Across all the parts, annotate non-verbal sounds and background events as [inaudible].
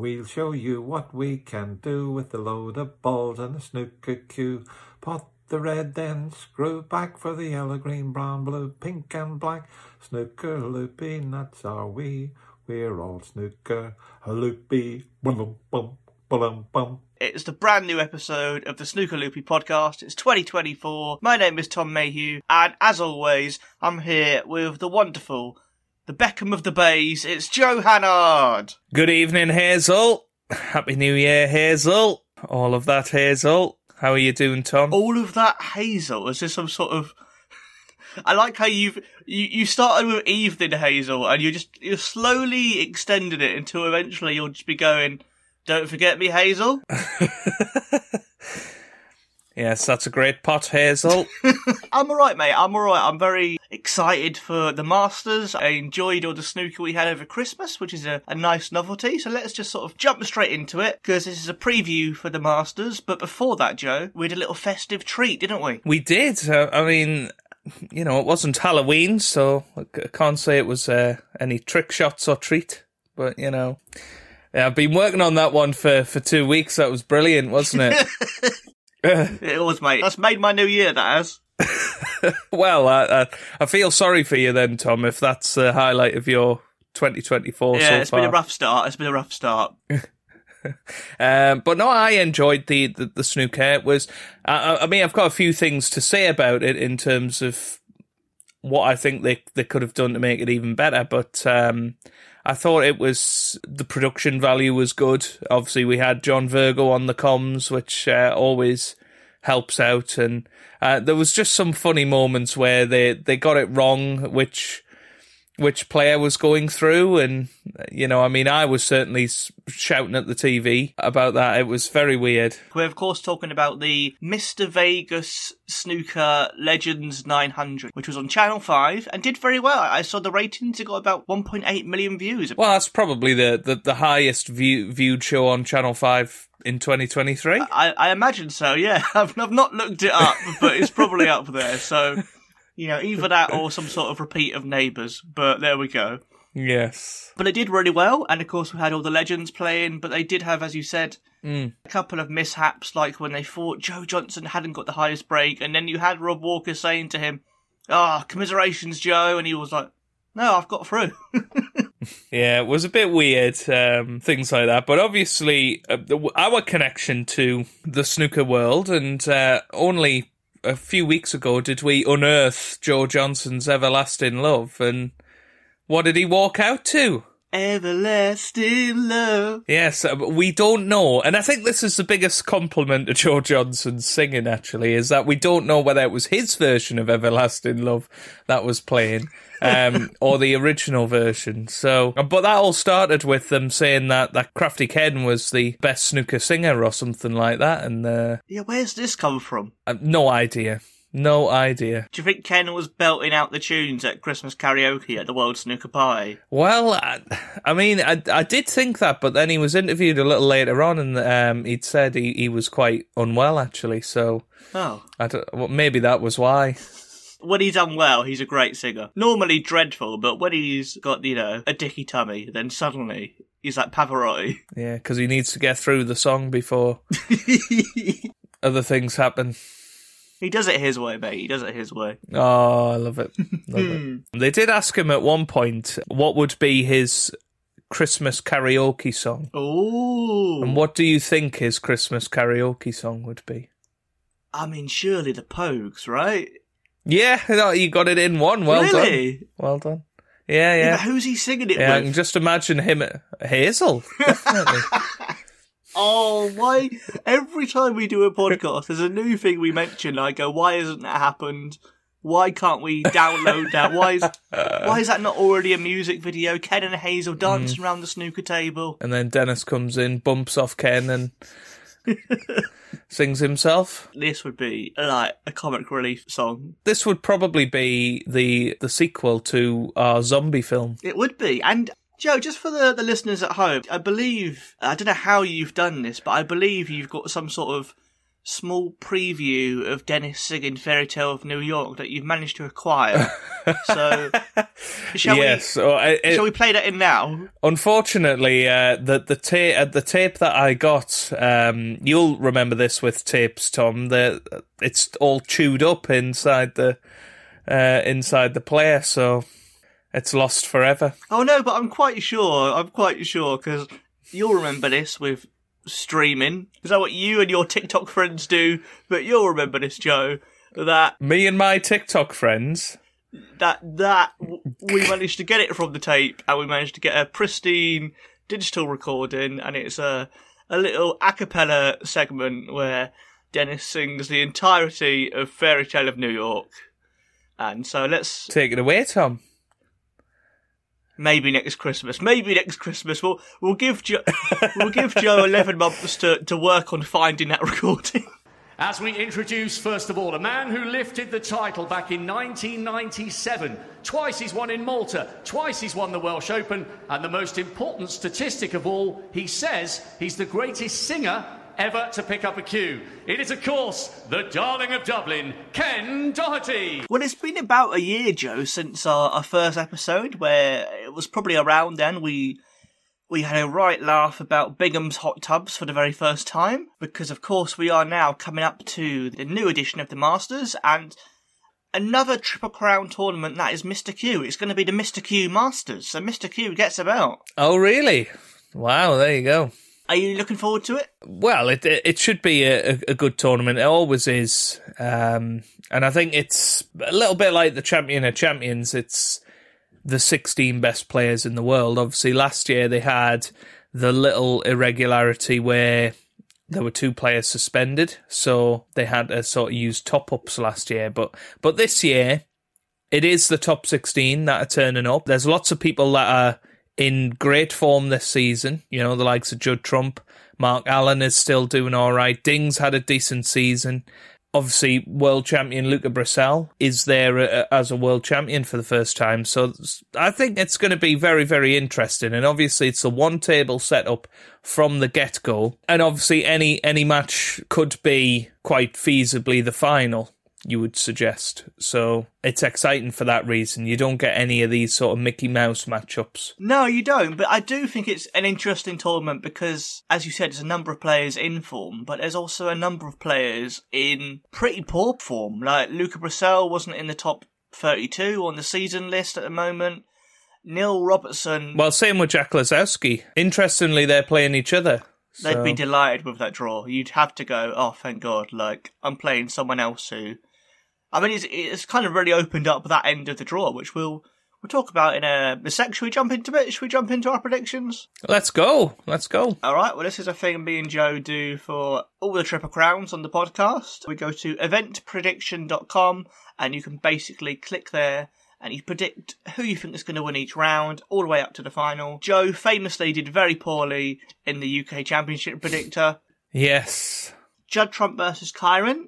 We'll show you what we can do with a load of balls and a snooker cue. Pot the red, then screw back for the yellow, green, brown, blue, pink, and black. Snooker loopy, nuts are we. We're all snooker loopy. It's the brand new episode of the Snooker Loopy podcast. It's 2024. My name is Tom Mayhew, and as always, I'm here with the wonderful, the Beckham of the Bays. It's Joe Hannard. Good evening, Hazel. Happy New Year, Hazel. All of that, Hazel. How are you doing, Tom? All of that hazel is this some sort of. [laughs] I like how you've you, you started with evening hazel, and you just you're slowly extending it until eventually you'll just be going. Don't forget me, Hazel. [laughs] [laughs] yes, that's a great pot, Hazel. I'm alright, mate. I'm alright. I'm very excited for the Masters. I enjoyed all the snooker we had over Christmas, which is a, a nice novelty. So let's just sort of jump straight into it, because this is a preview for the Masters. But before that, Joe, we had a little festive treat, didn't we? we did. Uh, I mean, you know, it wasn't Halloween, so I can't say it was uh, any trick shots or treat. But you know, yeah, I've been working on that one for for two weeks. That was brilliant, wasn't it? [laughs] It was, mate. That's made my new year, that has. [laughs] well, I, I I feel sorry for you then, Tom, if that's the highlight of your 2024 Yeah, so it's far. been a rough start. It's been a rough start. [laughs] Um, but no, I enjoyed the, the, the snooker. It was, I, I- mean, I've got a few things to say about it in terms of what I think they, they could have done to make it even better. But, um, I thought it was, the production value was good. Obviously, we had John Virgo on the comms, which, uh, always helps out. And, uh, there was just some funny moments where they, they got it wrong, which, which player was going through and you know i mean i was certainly shouting at the tv about that it was very weird We're of course talking about the Mr. Vegas Snooker Legends 900, which was on Channel 5 and did very well. I saw the ratings, it got about 1.8 million views. well that's probably the the, the highest view, viewed show on channel 5 in 2023 I, I imagine so, yeah. [laughs] I've, I've not looked it up, but it's probably up there. So, you know, either that or some sort of repeat of Neighbours. But there we go. yes But it did really well, and of course we had all the legends playing. But they did have, as you said, Mm. a couple of mishaps, like when they thought Joe Johnson hadn't got the highest break, and then you had Rob Walker saying to him, "Ah, commiserations, Joe," and he was like, "No, I've got through." [laughs] yeah it was a bit weird um things like that but obviously uh, the, our connection to the snooker world and uh, only a few weeks ago did we unearth joe johnson's everlasting love and what did he walk out to Everlasting love. Yes, uh, we don't know, and I think this is the biggest compliment to Joe Johnson's singing. Actually, is that we don't know whether it was his version of "Everlasting Love" that was playing, um, [laughs] or the original version. So, uh, but that all started with them saying that that Crafty Ken was the best snooker singer or something like that, and uh, Yeah, where's this come from? uh, no idea, no idea. Do you think Ken was belting out the tunes at Christmas karaoke at the World Snooker Party? Well, I, I mean, I, I did think that, but then he was interviewed a little later on, and um, he'd said he, he was quite unwell actually. So Oh. I don't, well, maybe that was why. When he's done well, he's a great singer. Normally dreadful, but when he's got, you know, a dicky tummy, then suddenly he's like Pavarotti. Yeah, because he needs to get through the song before [laughs] other things happen. He does it his way, mate. He does it his way. Oh, I love it. [laughs] Love it. They did ask him at one point what would be his Christmas karaoke song. Oh. And what do you think his Christmas karaoke song would be? I mean, surely the Pogues, right? Yeah, no, you got it in one. Well done. Well done. Yeah, Yeah. yeah. who's he singing it Yeah, I with? can just imagine him at Hazel. Definitely. [laughs] Oh, why? Every time we do a podcast, there's a new thing we mention. I go, why hasn't that happened? Why can't we download that? Why is why is that not already a music video? Ken and Hazel mm. dancing around the snooker table. and then Dennis comes in, bumps off Ken, and [laughs] sings himself. This would be like a comic relief song. This would probably be the the sequel to our zombie film. It would be. And Joe, just for the, the listeners at home, I believe I don't know how you've done this, but I believe you've got some sort of small preview of Dennis singing Fairy Tale of New York that you've managed to acquire. [laughs] so, shall yes, we? uh, it- Shall we play that in now? Unfortunately, uh, the the tape uh, the tape that I got, um, you'll remember this with tapes, Tom. The it's all chewed up inside the uh, inside the player, so it's lost forever. Oh no, but I'm quite sure. I'm quite sure because you'll remember this with streaming. Is that what you and your TikTok friends do? But you'll remember this, Joe. That Me and my TikTok friends. that that we managed to get it from the tape, and we managed to get a pristine digital recording, and it's a a little a cappella segment where Dennis sings the entirety of Fairy Tale of New York. And so let's Take it away, Tom. Maybe next Christmas, maybe next Christmas we'll we'll give Joe [laughs] we'll give Joe eleven months to to work on finding that recording. As we introduce, first of all, a man who lifted the title back in 1997. Twice he's won in Malta, twice he's won the Welsh Open, and the most important statistic of all, he says he's the greatest singer ever to pick up a cue. It is, of course, the darling of Dublin, Ken Doherty. Well, it's been about a year, Joe, since our, our first episode, where it was probably around then we we had a right laugh about Bingham's hot tubs for the very first time, because of course we are now coming up to the new edition of the Masters and another Triple Crown tournament that is Mr. Q. It's going to be the Mr. Q Masters, so Mr. Q gets about. Oh, really? Wow, there you go. Are you looking forward to it? Well, it it should be a, a, good tournament. It always is, um, and I think it's a little bit like the champion of champions. It's the sixteen best players in the world. Obviously, last year they had the little irregularity where there were two players suspended, so they had to sort of use top ups last year. But but this year, it is the top 16 that are turning up. There's lots of people that are in great form this season. You know, the likes of Judd Trump, Mark Allen is still doing all right. Ding's had a decent season. Obviously, world champion Luca Brecel is there uh, as a world champion for the first time. So I think it's going to be very, very interesting. And obviously, it's a one table setup from the get go. And obviously, any any match could be quite feasibly the final you would suggest. So it's exciting for that reason. You don't get any of these sort of Mickey Mouse matchups. No, you don't. But I do think it's an interesting tournament because, as you said, there's a number of players in form, but there's also a number of players in pretty poor form. Like Luca Brecel wasn't in the top 32 on the season list at the moment. Neil Robertson, Well, same with Jack Lisowski. Interestingly, they're playing each other. they'd So- be delighted with that draw. You'd have to go, oh, thank God, like, I'm playing someone else who. I mean, it's, it's kind of really opened up that end of the draw, which we'll. We'll talk about in a, a sec. Should we jump into it? Should we jump into our predictions? Let's go. Let's go. All right. Well, this is a thing me and Joe do for all the Triple Crowns on the podcast. We go to eventprediction.com and you can basically click there and you predict who you think is going to win each round all the way up to the final. Joe famously did very poorly in the UK Championship predictor. Yes. Judd Trump versus Kyren.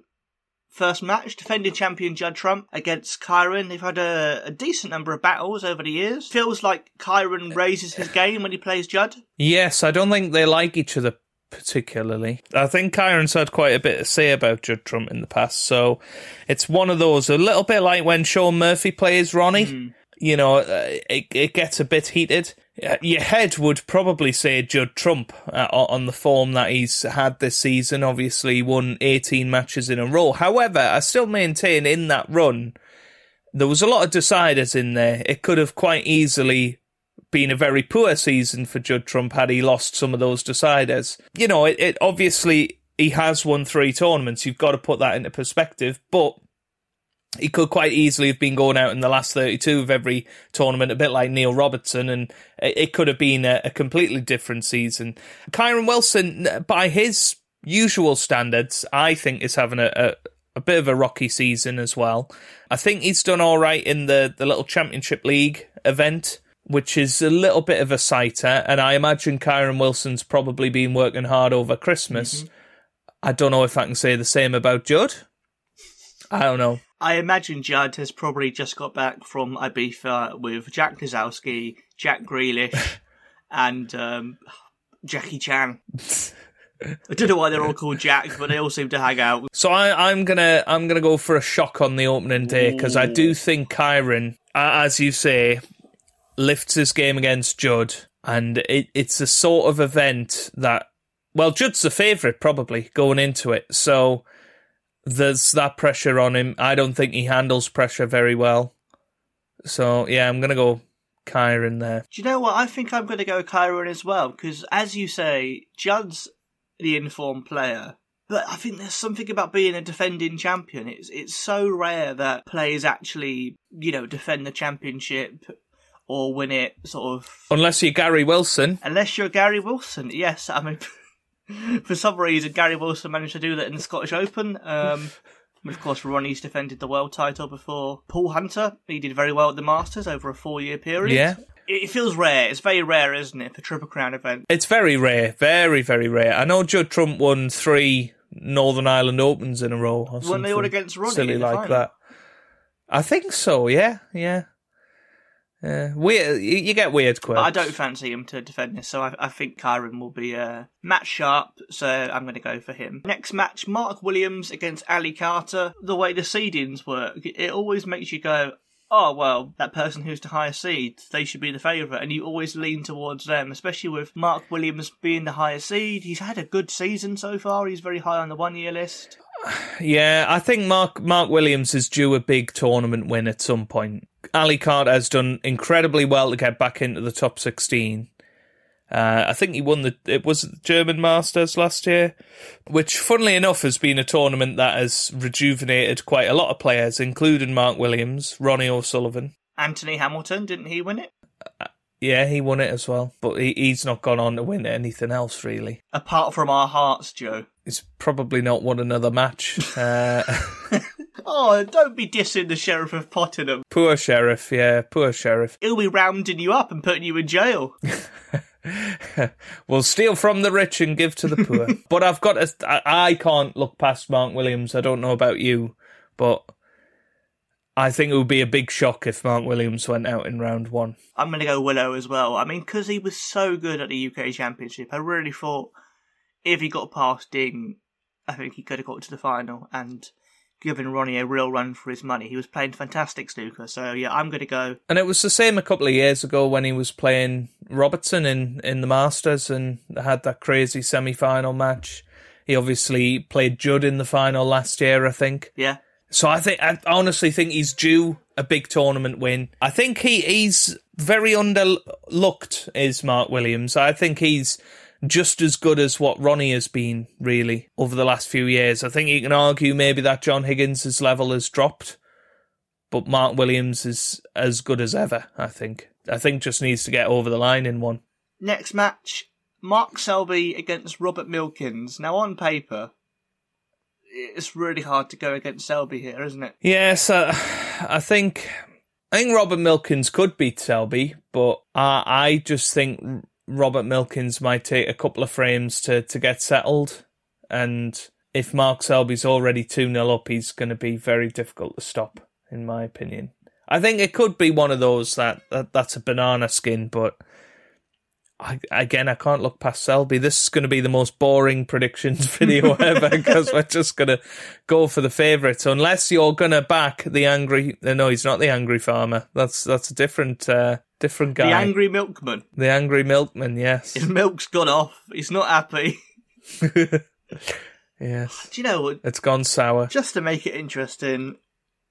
First match, defending champion Judd Trump against Kyren. They've had a, a decent number of battles over the years. Feels like Kyren raises his game when he plays Judd. Yes, I don't think they like each other particularly. I think Kyren's had quite a bit to say about Judd Trump in the past, so it's one of those, a little bit like when Sean Murphy plays Ronnie. You know, uh, it, it gets a bit heated. Uh, Your head would probably say Judd Trump uh, on the form that he's had this season. Obviously, won 18 matches in a row. However, I still maintain in that run, there was a lot of deciders in there. It could have quite easily been a very poor season for Judd Trump had he lost some of those deciders. You know, it, it obviously he has won three tournaments. You've got to put that into perspective, but he could quite easily have been going out in the last 32 of every tournament, a bit like Neil Robertson, and it could have been a, a completely different season. Kyren Wilson, by his usual standards, I think is having a, a, a bit of a rocky season as well. I think he's done all right in the, the little Championship League event, which is a little bit of a sighter, and I imagine Kyren Wilson's probably been working hard over Christmas. Mm-hmm. I don't know if I can say the same about Judd. I don't know. I imagine Judd has probably just got back from Ibiza with Jack Lisowski, Jack Grealish, [laughs] and um, Jackie Chan. I don't know why they're all called Jack, but they all seem to hang out. So I, I'm gonna I'm gonna go for a shock on the opening day because I do think Kyren, uh, as you say, lifts his game against Judd, and it, it's a sort of event that well, Judd's the favourite probably going into it, so there's that pressure on him. I don't think he handles pressure very well. So yeah, I'm gonna go Kyren there. Do you know what? I think I'm going to go Kyren as well because, as you say, Judd's the informed player. But I think there's something about being a defending champion. It's it's so rare that players actually, you know, defend the championship or win it sort of Unless you're Gary Wilson. unless you're Gary Wilson. Yes, I mean [laughs] [laughs] for some reason Gary Wilson managed to do that in the Scottish Open. Um [laughs] of course, Ronnie's defended the world title before. Paul Hunter, he did very well at the Masters over a four-year period. Yeah. It feels rare. It's very rare, isn't it, for Triple Crown event? It's very rare, very very rare. I know Judd Trump won three Northern Ireland Opens in a row. Or Won they all something against Ronnie silly like final? that. I think so. Yeah, yeah. Weird. You get weird quirks. But I don't fancy him to defend this, so I, I think Kyren will be uh, match sharp, so I'm going to go for him. Next match, Mark Williams against Ali Carter. The way the seedings work, it always makes you go, oh, well, that person who's the highest seed, they should be the favourite, and you always lean towards them, especially with Mark Williams being the highest seed. He's had a good season so far, he's very high on the one year list. [sighs] Yeah, I think Mark Mark Williams is due a big tournament win at some point. Ali Carter has done incredibly well to get back into the top sixteen. Uh, I think he won the it was the German Masters last year, which, funnily enough, has been a tournament that has rejuvenated quite a lot of players, including Mark Williams, Ronnie O'Sullivan. Anthony Hamilton, didn't he win it? Yeah, he won it as well, but he, he's not gone on to win anything else really. Apart from our hearts, Joe. He's probably not won another match. [laughs] Uh, [laughs] Oh, don't be dissing the Sheriff of Pottingham. poor sheriff, yeah, poor sheriff. He'll be rounding you up and putting you in jail. [laughs] We'll steal from the rich and give to the poor. [laughs] but I've got to, I, I can't look past Mark Williams. I don't know about you, but I think it would be a big shock if Mark Williams went out in round one. I'm going to go Willow as well. I mean, because he was so good at the UK Championship, I really thought if he got past Ding, I think he could have got to the final and given Ronnie a real run for his money. He was playing fantastic snooker, so yeah, I'm going to go. And it was the same a couple of years ago when he was playing Robertson in, in the Masters and had that crazy semi final match. He obviously played Judd in the final last year, I think. Yeah, So I think I honestly think he's due a big tournament win. I think he he's very underlooked is Mark Williams. I think he's just as good as what Ronnie has been really over the last few years. I think you can argue maybe that John Higgins' level has dropped, but Mark Williams is as good as ever, I think. I think just needs to get over the line in one. next match, Mark Selby against Robert Milkins. Now, on paper, it's really hard to go against Selby here, isn't it? Yes, uh, I think I think Robert Milkins could beat Selby, but I I just think Robert Milkins might take a couple of frames to, to get settled, and if Mark Selby's already two 0 up, he's going to be very difficult to stop, in my opinion. I think it could be one of those that, that that's a banana skin, but. I, again, I can't look past Selby. This is going to be the most boring predictions [laughs] video ever because we're just going to go for the favourites. Unless you're going to back the angry. No, he's not the angry farmer. That's that's a different uh, different guy. The angry milkman. The angry milkman. Yes. His milk's gone off. He's not happy. [laughs] yes. Do you know what? It's gone sour. just to make it interesting,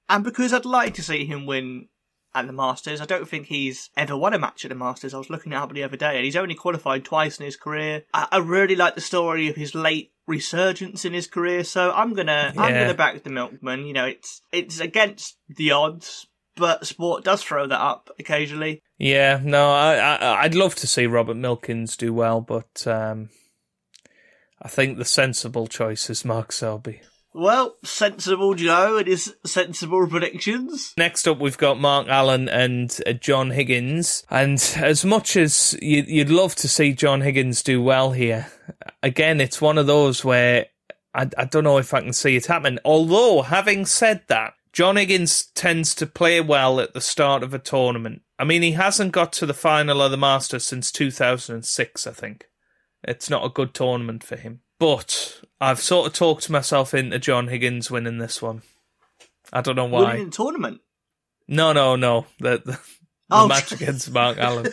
and because I'd like to see him win at the Masters, I don't think he's ever won a match at the Masters. I was looking it up the other day, and he's only qualified twice in his career. I, I really like the story of his late resurgence in his career, so I'm gonna I'm gonna back the Milkman. You know, it's it's against the odds, but sport does throw that up occasionally. Yeah. No, I, I I'd love to see Robert Milkins do well, but um, I think the sensible choice is Mark Selby. Well, sensible Joe and his sensible predictions. Next up, we've got Mark Allen and uh, John Higgins. And as much as you, you'd love to see John Higgins do well here, again, it's one of those where I, I don't know if I can see it happen. Although, having said that, John Higgins tends to play well at the start of a tournament. I mean, he hasn't got to the final of the Masters since 2006, I think. It's not a good tournament for him. but I've sort of talked myself into John Higgins winning this one. I don't know why. Winning tournament. No, no, no. The, the, the Oh. match [laughs] against Mark Allen.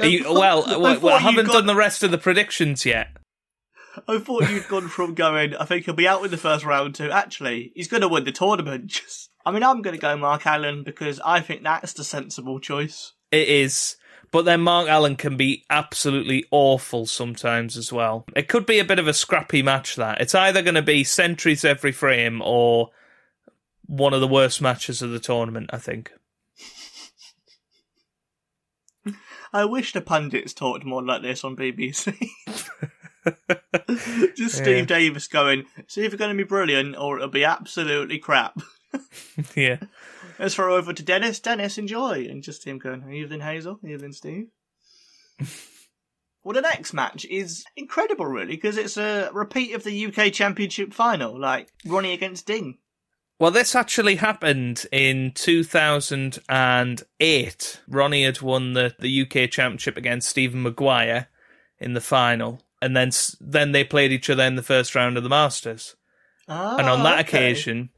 You- well, well, I haven't got- done the rest of the predictions yet. I thought you'd gone from going, I think he'll be out in the first round to actually, he's going to win the tournament. [laughs] Just, I mean, I'm going to go Mark Allen because I think that's the sensible choice. It is. But then Mark Allen can be absolutely awful sometimes as well. It could be a bit of a scrappy match, that. It's either going to be centuries every frame or one of the worst matches of the tournament, I think. [laughs] I wish the pundits talked more like this on BBC. [laughs] [laughs] Just Steve Yeah. Davis going, it's either going to be brilliant or it'll be absolutely crap. [laughs] yeah. Let's throw over to Dennis. Dennis, enjoy. And just him going, evening Hazel, evening Steve. [laughs] well, the next match is incredible, really, because it's a repeat of the UK Championship final, like Ronnie against Ding. Well, this actually happened in 2008. Ronnie had won the, the UK Championship against Stephen Maguire in the final, and then then they played each other in the first round of the Masters. Ah, and on that okay. occasion,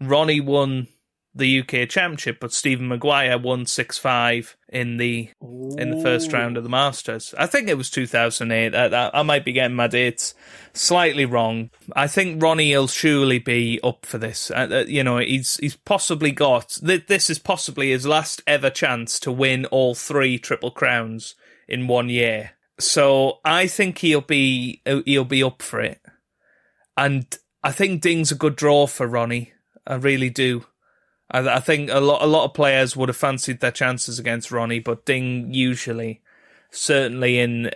Ronnie won the UK Championship, but Stephen Maguire won six five in the in the first round of the Masters. I think it was 2008. I, I, I might be getting my dates slightly wrong. I think Ronnie will surely be up for this. Uh, uh, you know, he's he's possibly got th- this is possibly his last ever chance to win all three triple crowns in one year. So I think he'll be he'll be up for it, and I think Ding's a good draw for Ronnie. I really do. I, I think a lot a lot of players would have fancied their chances against Ronnie, but Ding usually, certainly in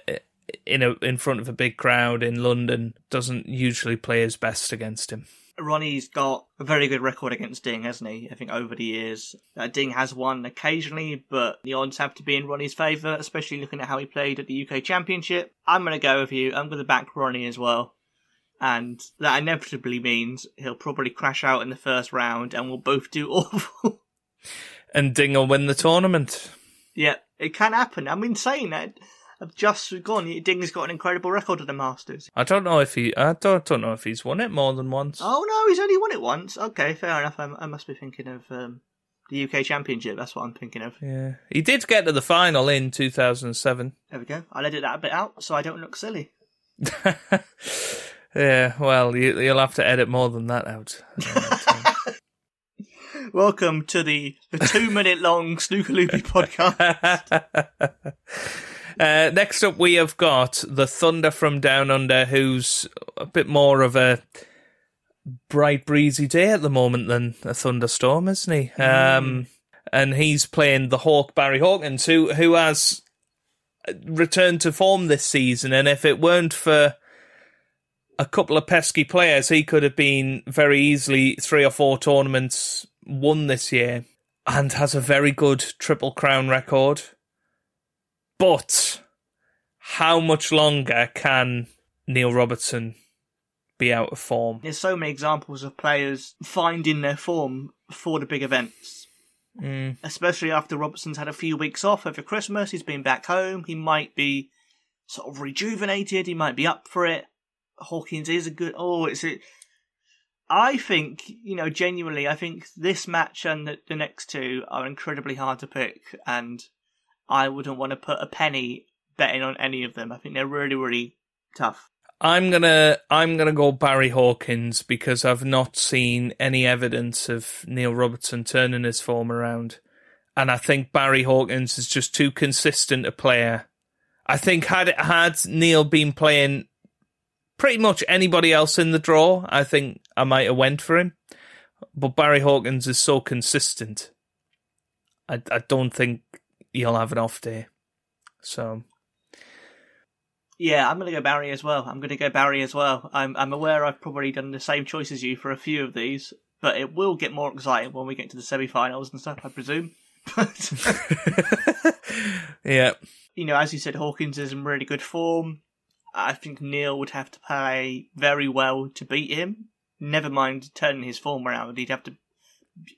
in a in front of a big crowd in London, doesn't usually play his best against him. Ronnie's got a very good record against Ding, hasn't he? I think over the years. Uh, Ding has won occasionally, but the odds have to be in Ronnie's favour, especially looking at how he played at the UK Championship. I'm going to go with you. I'm going to back Ronnie as well. And that inevitably means he'll probably crash out in the first round and we'll both do [laughs] awful. And Ding will win the tournament. yeah, it can happen. I mean, saying that, I've just gone. Ding's got an incredible record at the Masters. I don't know if he I don't, don't know if he's won it more than once. Oh no, he's only won it once. Okay, fair enough. I, I must be thinking of um, the UK Championship. That's what I'm thinking of. Yeah, he did get to the final in 2007. There we go. I'll edit that a bit out so I don't look silly. [laughs] yeah, well, you, you'll have to edit more than that out. [laughs] Welcome to the, the two minute long Snooker Loopy [laughs] podcast. Uh, next up, we have got the Thunder from Down Under, who's a bit more of a bright, breezy day at the moment than a thunderstorm, isn't he? Um, and he's playing the Hawk Barry Hawkins, who who has returned to form this season. And if it weren't for a couple of pesky players, he could have been very easily three or four tournaments won this year, and has a very good Triple Crown record. But how much longer can Neil Robertson be out of form? There's so many examples of players finding their form for the big events. Mm. Especially after Robertson's had a few weeks off over Christmas, he's been back home. He might be sort of rejuvenated. He might be up for it. Hawkins is a good. Oh, it's it. I think you know genuinely. I think this match and the, the next two are incredibly hard to pick, and I wouldn't want to put a penny betting on any of them. I think they're really, really tough. I'm gonna I'm gonna go Barry Hawkins because I've not seen any evidence of Neil Robertson turning his form around, and I think Barry Hawkins is just too consistent a player. I think had had Neil been playing pretty much anybody else in the draw, I think I might have went for him. But Barry Hawkins is so consistent. I I don't think he'll have an off day. So Yeah, I'm going to go Barry as well. I'm going to go Barry as well. I'm I'm aware I've probably done the same choice as you for a few of these, but it will get more exciting when we get to the semi-finals and stuff. I presume. But [laughs] yeah. you know, as you said, Hawkins is in really good form. I think Neil would have to play very well to beat him. Never mind turning his form around; he'd have to,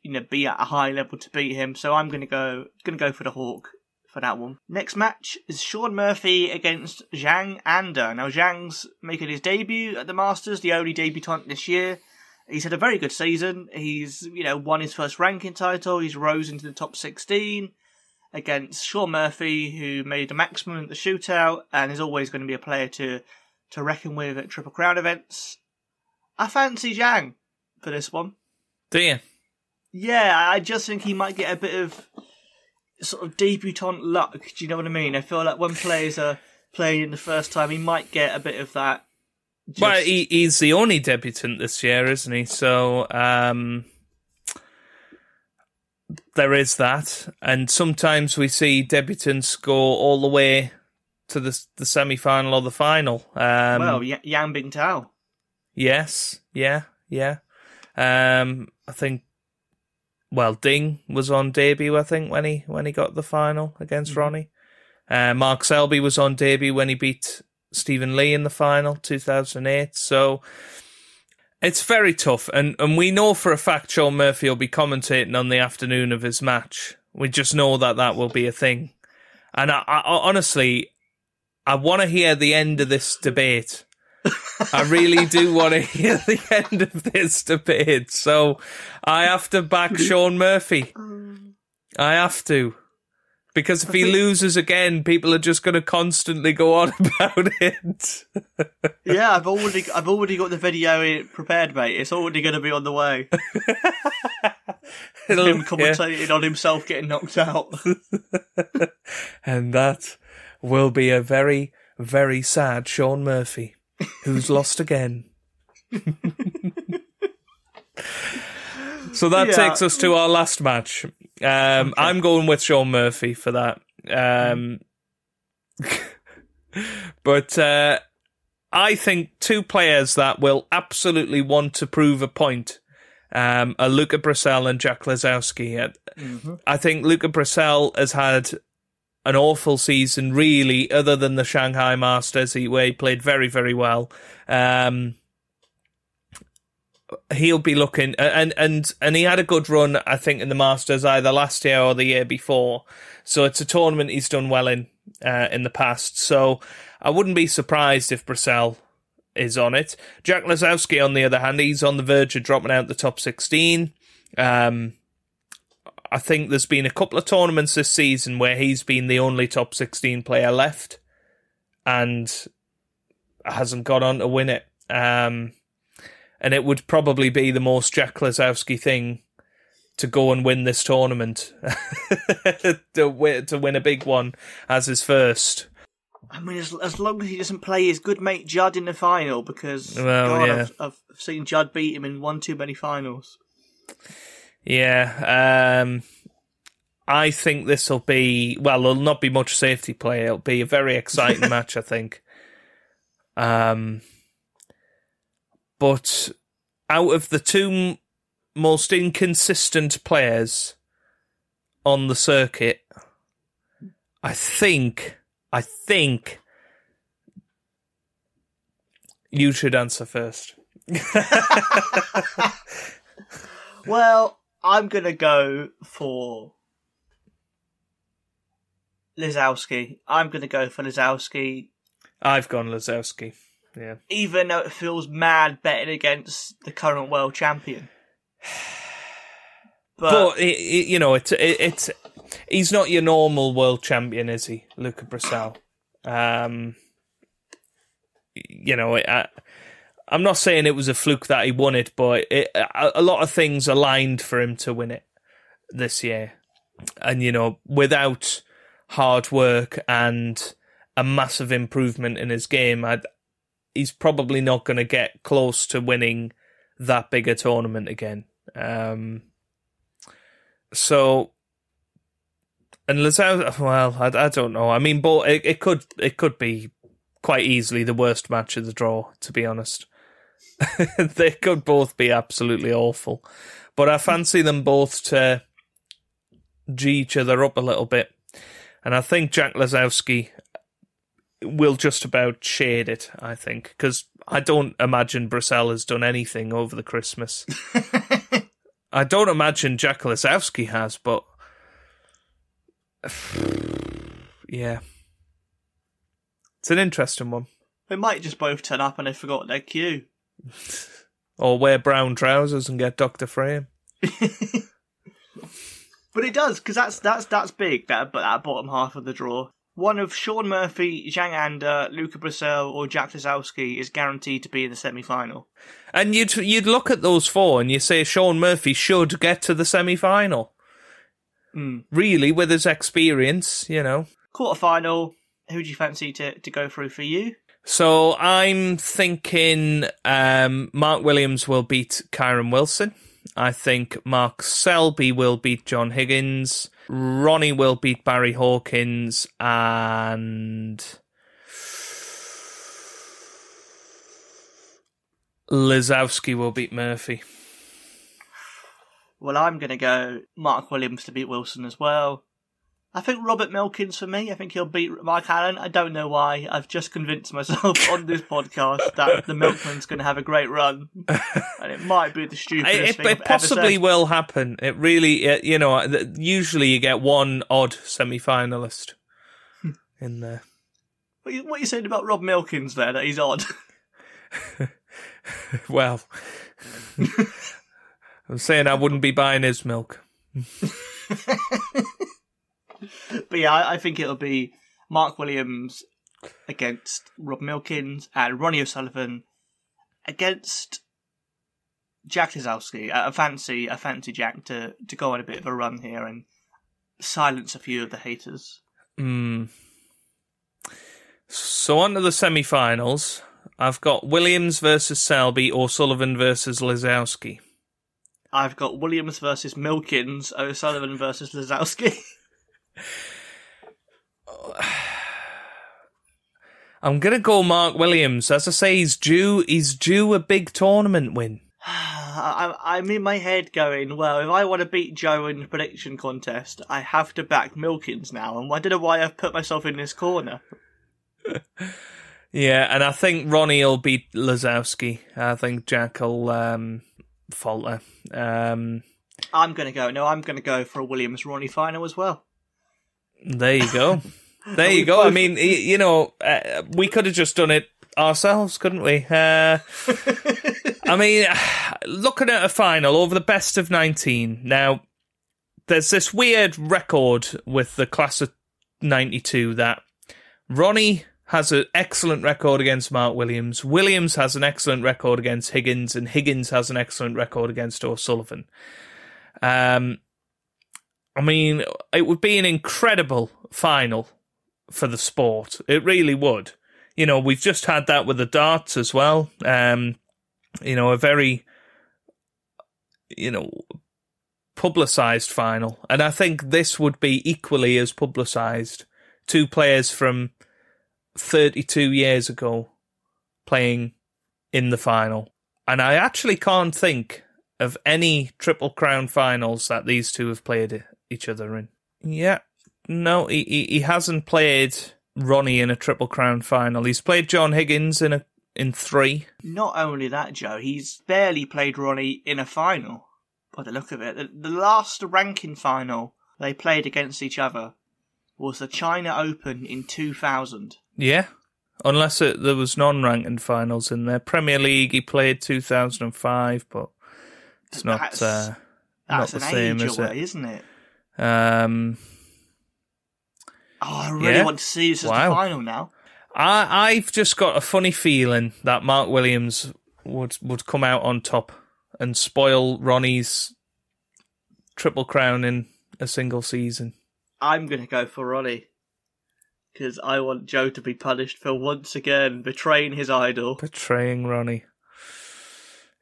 you know, be at a high level to beat him. So I'm going to go, going to go for the Hawk for that one. Next match is Sean Murphy against Zhang Anda. Now Zhang's making his debut at the Masters, the only debutant this year. He's had a very good season. He's, you know, won his first ranking title. He's rose into the top 16 against Sean Murphy, who made a maximum at the shootout and is always going to be a player to, to reckon with at Triple Crown events. I fancy Zhang for this one. Do you? Yeah, I just think he might get a bit of sort of debutant luck. Do you know what I mean? I feel like when players are playing in the first time, he might get a bit of that. Just... Well, he, he's the only debutant this year, isn't he? So um, there is that, and sometimes we see debutants go all the way to the the semi final or the final. Um, well, y- Yang Bingtao. Yes, yeah, yeah. Um, I think. Well, Ding was on debut, I think, when he when he got the final against mm-hmm. Ronnie. Uh, Mark Selby was on debut when he beat Stephen Lee in the final, two thousand eight. So it's very tough, and and we know for a fact Sean Murphy will be commentating on the afternoon of his match. We just know that that will be a thing, and I, I honestly, I want to hear the end of this debate I really do want to hear the end of this debate. So I have to back Sean Murphy. I have to. Because if he loses again, people are just going to constantly go on [laughs] about it. yeah, I've already, I've already got the video prepared, mate. It's already going to be on the way. [laughs] him commentating yeah. on himself getting knocked out. [laughs] and that will be a very, very sad Sean Murphy who's lost again. so that yeah. takes us to our last match. Um, okay. I'm going with Sean Murphy for that. Um, [laughs] but uh, I think two players that will absolutely want to prove a point um, are Luca Brecel and Jack Lisowski. Mm-hmm. I think Luca Brecel has had an awful season, really, other than the Shanghai Masters, where he played very, very well. Um, he'll be looking, and and and he had a good run, I think, in the Masters either last year or the year before. So it's a tournament he's done well in uh, in the past. So I wouldn't be surprised if Brecel is on it. Jack Lisowski, on the other hand, he's on the verge of dropping out the top sixteen. Um, I think there's been a couple of tournaments this season where he's been the only top 16 player left and hasn't got on to win it. Um, and it would probably be the most Jack Lisowski thing to go and win this tournament, [laughs] to, win, to win a big one as his first. I mean, as, as long as he doesn't play his good mate Judd in the final, because well, God, yeah. I've, I've seen Judd beat him in one too many finals. Yeah, um, I think this will be well. There'll not be much safety play. It'll be a very exciting [laughs] match. I think. Um, but out of the two most inconsistent players on the circuit, I think, I think you should answer first. [laughs] [laughs] well, I'm gonna go for Lisowski. I'm gonna go for Lisowski. I've gone Lisowski. Yeah. Even though it feels mad betting against the current world champion. [sighs] But, but it, it, you know, it's it, it's he's not your normal world champion, is he, Luca Brecel? Um, you know, I, I'm not saying it was a fluke that he won it, but it, a, a lot of things aligned for him to win it this year. And, you know, without hard work and a massive improvement in his game, I'd, he's probably not going to get close to winning that bigger tournament again. Um, so, and Lazao, well, I, I, don't know. I mean, but it, it could it could be quite easily the worst match of the draw, to be honest. [laughs] they could both be absolutely awful. But I fancy them both to G each other up a little bit. And I think Jack Lisowski will just about shade it, I think, because I don't imagine Brecel has done anything over the Christmas. [laughs] I don't imagine Jack Lisowski has, but [sighs] yeah, it's an interesting one. They might just both turn up and they forgot their cue. Or wear brown trousers and get Doctor Frame. [laughs] But it does because that's that's that's big. That but that bottom half of the draw. One of Sean Murphy, Zhang Anda, Luca Brecel, or Jack Lisowski is guaranteed to be in the semi-final. And you'd you'd look at those four and you say Sean Murphy should get to the semi final. Mm. Really, with his experience, you know. Quarter final. Who do you fancy to, to go through for you? So I'm thinking um, Mark Williams will beat Kyren Wilson. I think Mark Selby will beat John Higgins. Ronnie will beat Barry Hawkins, and Lisowski will beat Murphy. Well, I'm going to go Mark Williams to beat Wilson as well. I think Robert Milkins for me. I think he'll beat Mark Allen. I don't know why. I've just convinced myself [laughs] on this podcast that the Milkman's going to have a great run, and it might be the [laughs] stupidest It, thing it ever possibly will happen. It really, it, you know, usually you get one odd semi-finalist hmm. in there. What you, what you saying about Rob Milkins there? That he's odd. [laughs] Well, I'm saying I wouldn't be buying his milk. [laughs] But yeah, I, I think it'll be Mark Williams against Rob Milkins and Ronnie O'Sullivan against Jack Lisowski. I I fancy, I fancy Jack to, to go on a bit of a run here and silence a few of the haters. Mm. So on to the semi-finals. I've got Williams versus Selby or Sullivan versus Lisowski. I've got Williams versus Milkins, O'Sullivan versus Lisowski. [laughs] [sighs] I'm gonna go Mark Williams. As I say, he's due. He's due a big tournament win. [sighs] I, I'm in my head going, well, if I want to beat Joe in the prediction contest, I have to back Milkins now, and I don't know why I've put myself in this corner. Yeah, and I think Ronnie will beat Lisowski. I think Jack will um, falter. Um, I'm going to go. No, I'm going to go for a Williams Ronnie final as well. There you go. [laughs] There you go. I mean, you know, uh, we could have just done it ourselves, couldn't we? Uh, [laughs] I mean, looking at a final over the best of 19. Now, there's this weird record with the class of 92 that Ronnie has an excellent record against Mark Williams. Williams has an excellent record against Higgins, and Higgins has an excellent record against O'Sullivan. Um, I mean, it would be an incredible final for the sport. It really would. You know, we've just had that with the darts as well. Um, you know, a very, you know, publicized final. And I think this would be equally as publicized. Two players from 32 years ago playing in the final. And I actually can't think of any Triple Crown finals that these two have played each other in. Yeah. No, he, he, he hasn't played Ronnie in a Triple Crown final. He's played John Higgins in a in three. Not only that, Joe, he's barely played Ronnie in a final. By the look of it, the, the last ranking final they played against each other was the China Open in 2000. Yeah. Unless it, there was non-ranking finals in there. Premier League, he played 2005, but it's not That's- uh, not the an same, age is away, it? isn't it? Um, Oh, I really Yeah? want to see this as Wow. the final now. I I've just got a funny feeling that Mark Williams would would come out on top and spoil Ronnie's triple crown in a single season. I'm going to go for Ronnie. Because I want Joe to be punished for once again betraying his idol. Betraying Ronnie.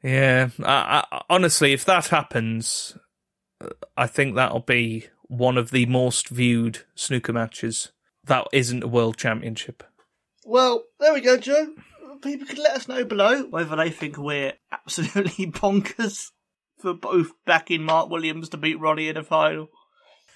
Yeah, I, I, honestly, if that happens, I think that'll be one of the most viewed snooker matches that isn't a world championship. Well, there we go, Joe. People can let us know below whether they think we're absolutely [laughs] bonkers for both backing Mark Williams to beat Ronnie in a final.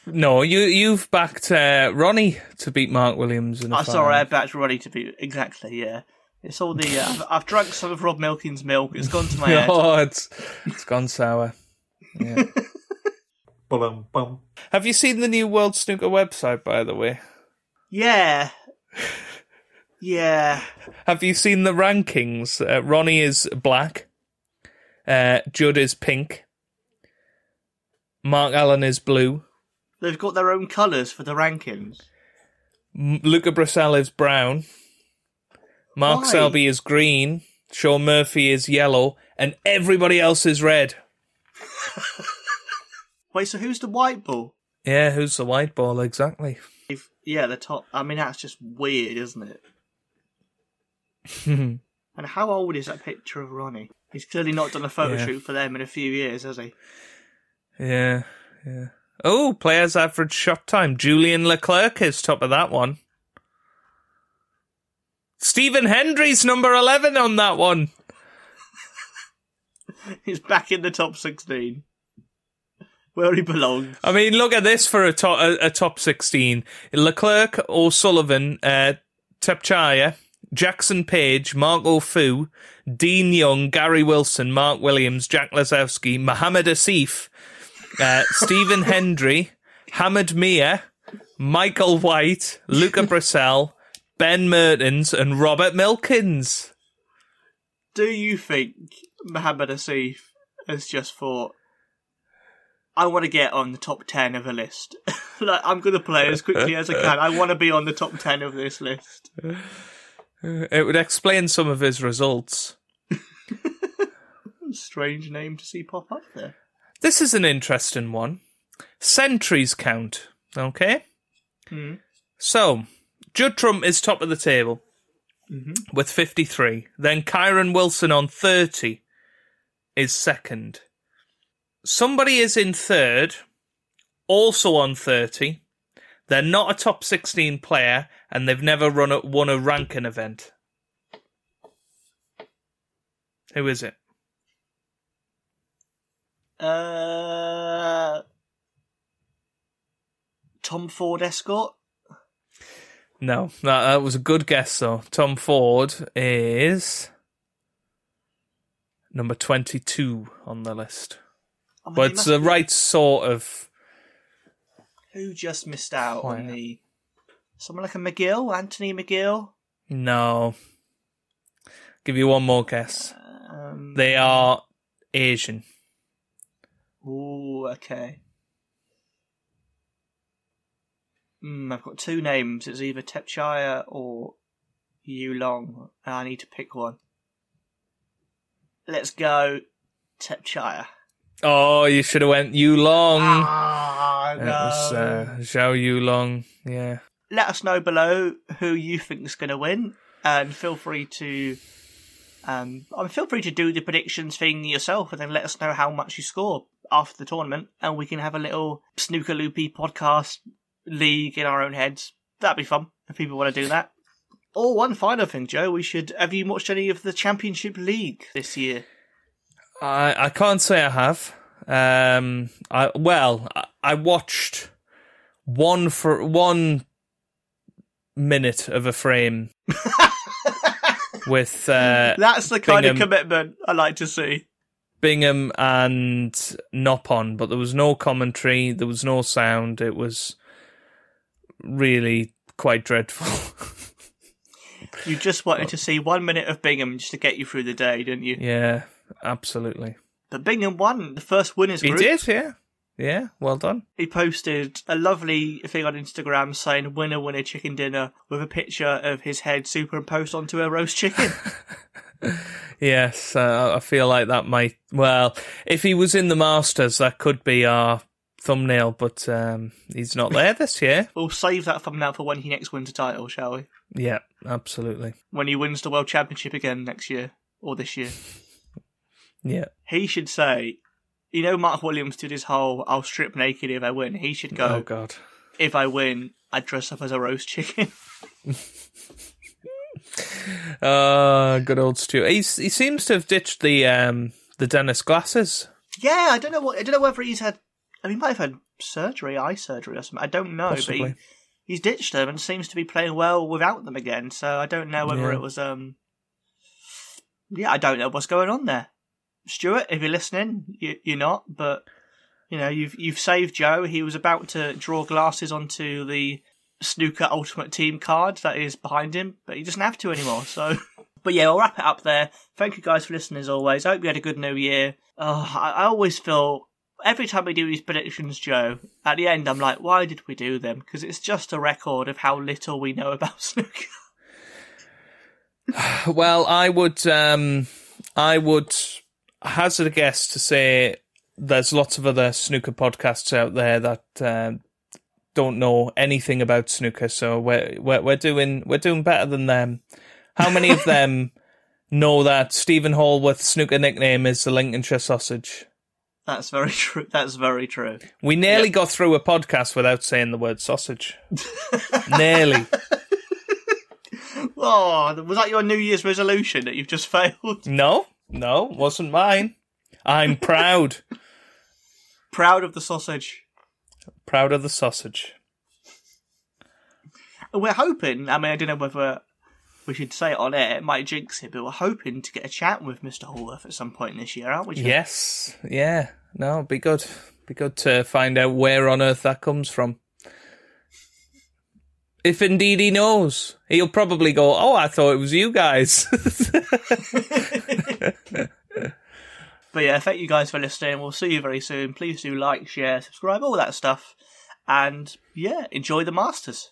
No, you you've backed uh, Ronnie to beat Mark Williams in a I'm final. sorry, I backed Ronnie to beat. Exactly, yeah. It's all the. Uh, I've, I've drunk some of Rob Milkins' milk. It's gone to my [laughs] head. Oh, it's it's gone sour. Yeah. [laughs] Bum bum. Have you seen the new World Snooker website, by the way? Yeah. Yeah. Have you seen the rankings? Uh, Ronnie is black. Uh, Judd is pink. Mark Allen is blue. They've got their own colours for the rankings. M- Luca Brecel is brown. Mark Why? Selby is green. Sean Murphy is yellow. And everybody else is red. [laughs] Wait, so who's the white ball? Yeah, who's the white ball exactly? If, yeah, the top. I mean, that's just weird, isn't it? [laughs] and how old is that picture of Ronnie? He's clearly not done a photo Yeah. shoot for them in a few years, has he? Yeah, yeah. Oh, players' average shot time. Julien Leclercq is top of that one. Stephen Hendry's number 11 on that one. [laughs] He's back in the top 16. Where he belongs. I mean, look at this for a, to- a, a top 16. Leclercq, O'Sullivan, uh, Thepchaiya, Jackson Page, Marco Fu, Dean Young, Gary Wilson, Mark Williams, Jack Lisowski, Mohammed Asif, uh, [laughs] Stephen Hendry, Hammad Miah, Michael White, Luca [laughs] Brecel, Ben Mertens, and Robert Milkins. Do you think Mohammed Asif has just thought, I want to get on the top 10 of a list? [laughs] like, I'm going to play as quickly as I can. I want to be on the top 10 of this list. It would explain some of his results. [laughs] Strange name to see pop up there. This is an interesting one. Centuries count. Okay? Hmm. So, Judd Trump is top of the table Mm-hmm. with 53. Then Kyren Wilson on 30 is second. Somebody is in third, also on 30. They're not a top 16 player, and they've never run a, won a ranking event. Who is it? Uh, Tom Ford Escort? No, that, that was a good guess though. Tom Ford is number 22 on the list. I mean, But it's the be- right sort of. Who just missed out on the. Someone like a McGill? Anthony McGill? No. Give you one more guess. Um, They are Asian. Ooh, okay. Hmm, I've got two names. It's either Thepchaiya or Yuelong. and I need to pick one. Let's go Thepchaiya. Oh, you should have went Yuelong. Ah, no. was uh, Zhou Yuelong. Yeah. Let us know below who you think is going to win, and feel free to. Um, I mean, feel free to do the predictions thing yourself, and then let us know how much you score after the tournament, and we can have a little snooker loopy podcast league in our own heads. That'd be fun if people want to do that. Oh, one final thing, Joe. We should. Have you watched any of the Championship League this year? I I can't say I have. Um, I well, I, I watched one for one minute of a frame [laughs] with uh, That's the kind Bingham. of commitment I like to see. Bingham and Noppon, but there was no commentary, there was no sound. It was really quite dreadful. [laughs] You just wanted to see one minute of Bingham just to get you through the day, didn't you? yeah, absolutely. But Bingham won the first winners group. He did, yeah, yeah. Well done. He posted a lovely thing on Instagram saying "winner, winner, chicken dinner" with a picture of his head superimposed onto a roast chicken. [laughs] Yes, uh, I feel like that might. Well, if he was in the Masters, that could be our thumbnail, but um, he's not there this year. [laughs] we'll save that thumbnail for when he next wins a title, shall we? Yeah, absolutely. When he wins the World Championship again next year or this year, [laughs] Yeah. he should say, "You know, Mark Williams did his whole "I'll strip naked if I win." He should go, Oh God. "If I win, I dress up as a roast chicken." Uh, [laughs] good old Stu. He's, he seems to have ditched the um the Dennis glasses. yeah, I don't know what I don't know whether he's had. I mean, he might have had surgery, eye surgery or something. I don't know, but Possibly. he, he's ditched them and seems to be playing well without them again. So I don't know whether Yeah. it was um. Yeah, I don't know what's going on there. Stuart, if you're listening, you, you're not, but you know you've you've saved Joe. He was about to draw glasses onto the snooker ultimate team card that is behind him, but he doesn't have to anymore. So, [laughs] but yeah, we'll wrap it up there. Thank you guys for listening as always. I hope you had a good new year. Oh, I, I always feel every time we do these predictions, Joe, at the end, I'm like, why did we do them? Because it's just a record of how little we know about [laughs] snooker. Well, I would, um, I would hazard a guess to say there's lots of other snooker podcasts out there that uh, don't know anything about snooker, so we're, we're we're doing we're doing better than them. How many of [laughs] them know that Stephen Hallworth's snooker nickname is the Lincolnshire sausage? That's very true. That's very true. We nearly got through a podcast without saying the word sausage. [laughs] nearly. [laughs] Oh, was that your New Year's resolution that you've just failed? No, no, wasn't mine. I'm proud. Proud of the sausage. proud of the sausage. We're hoping, I mean, I don't know whether we should say it on air, it might jinx it, but we're hoping to get a chat with Mr. Hallworth at some point this year, aren't we? Joe? Yes, yeah. No, be good. Be good to find out where on earth that comes from. If indeed he knows, he'll probably go, "Oh, I thought it was you guys." [laughs] [laughs] But yeah, thank you guys for listening. We'll see you very soon. Please do like, share, subscribe, all that stuff. And yeah, enjoy the Masters.